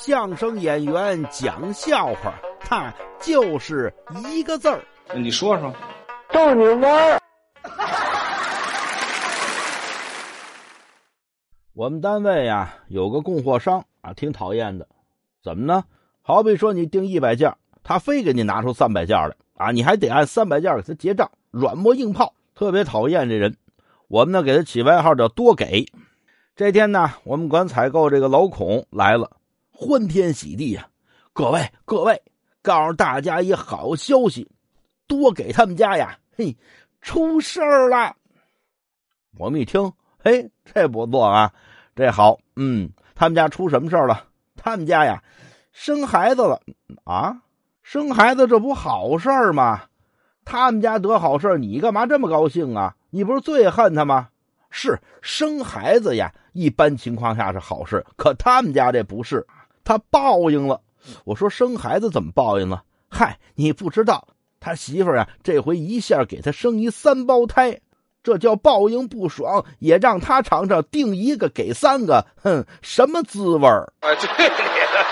相声演员讲笑话，他就是一个字儿。你说说，逗你玩儿。我们单位呀有个供货商啊，挺讨厌的。怎么呢？好比说你订一百件，他非给你拿出三百件来啊，你还得按三百件给他结账，软磨硬泡，特别讨厌这人。我们呢给他起外号叫多给。这天呢，我们管采购这个老孔来了，欢天喜地呀！各位各位，告诉大家一好消息，多给他们家呀，嘿，出事儿了。我们一听，嘿，这不错啊，这好，嗯，他们家出什么事儿了？他们家呀，生孩子了啊！生孩子这不好事儿吗？他们家得好事儿你干嘛这么高兴啊？你不是最恨他吗？是生孩子呀，一般情况下是好事，可他们家这不是，他报应了。我说生孩子怎么报应了？嗨，你不知道，他媳妇儿呀，这回一下给他生一三胞胎，这叫报应不爽，也让他尝尝定一个给三个，哼，什么滋味儿？啊，对你的。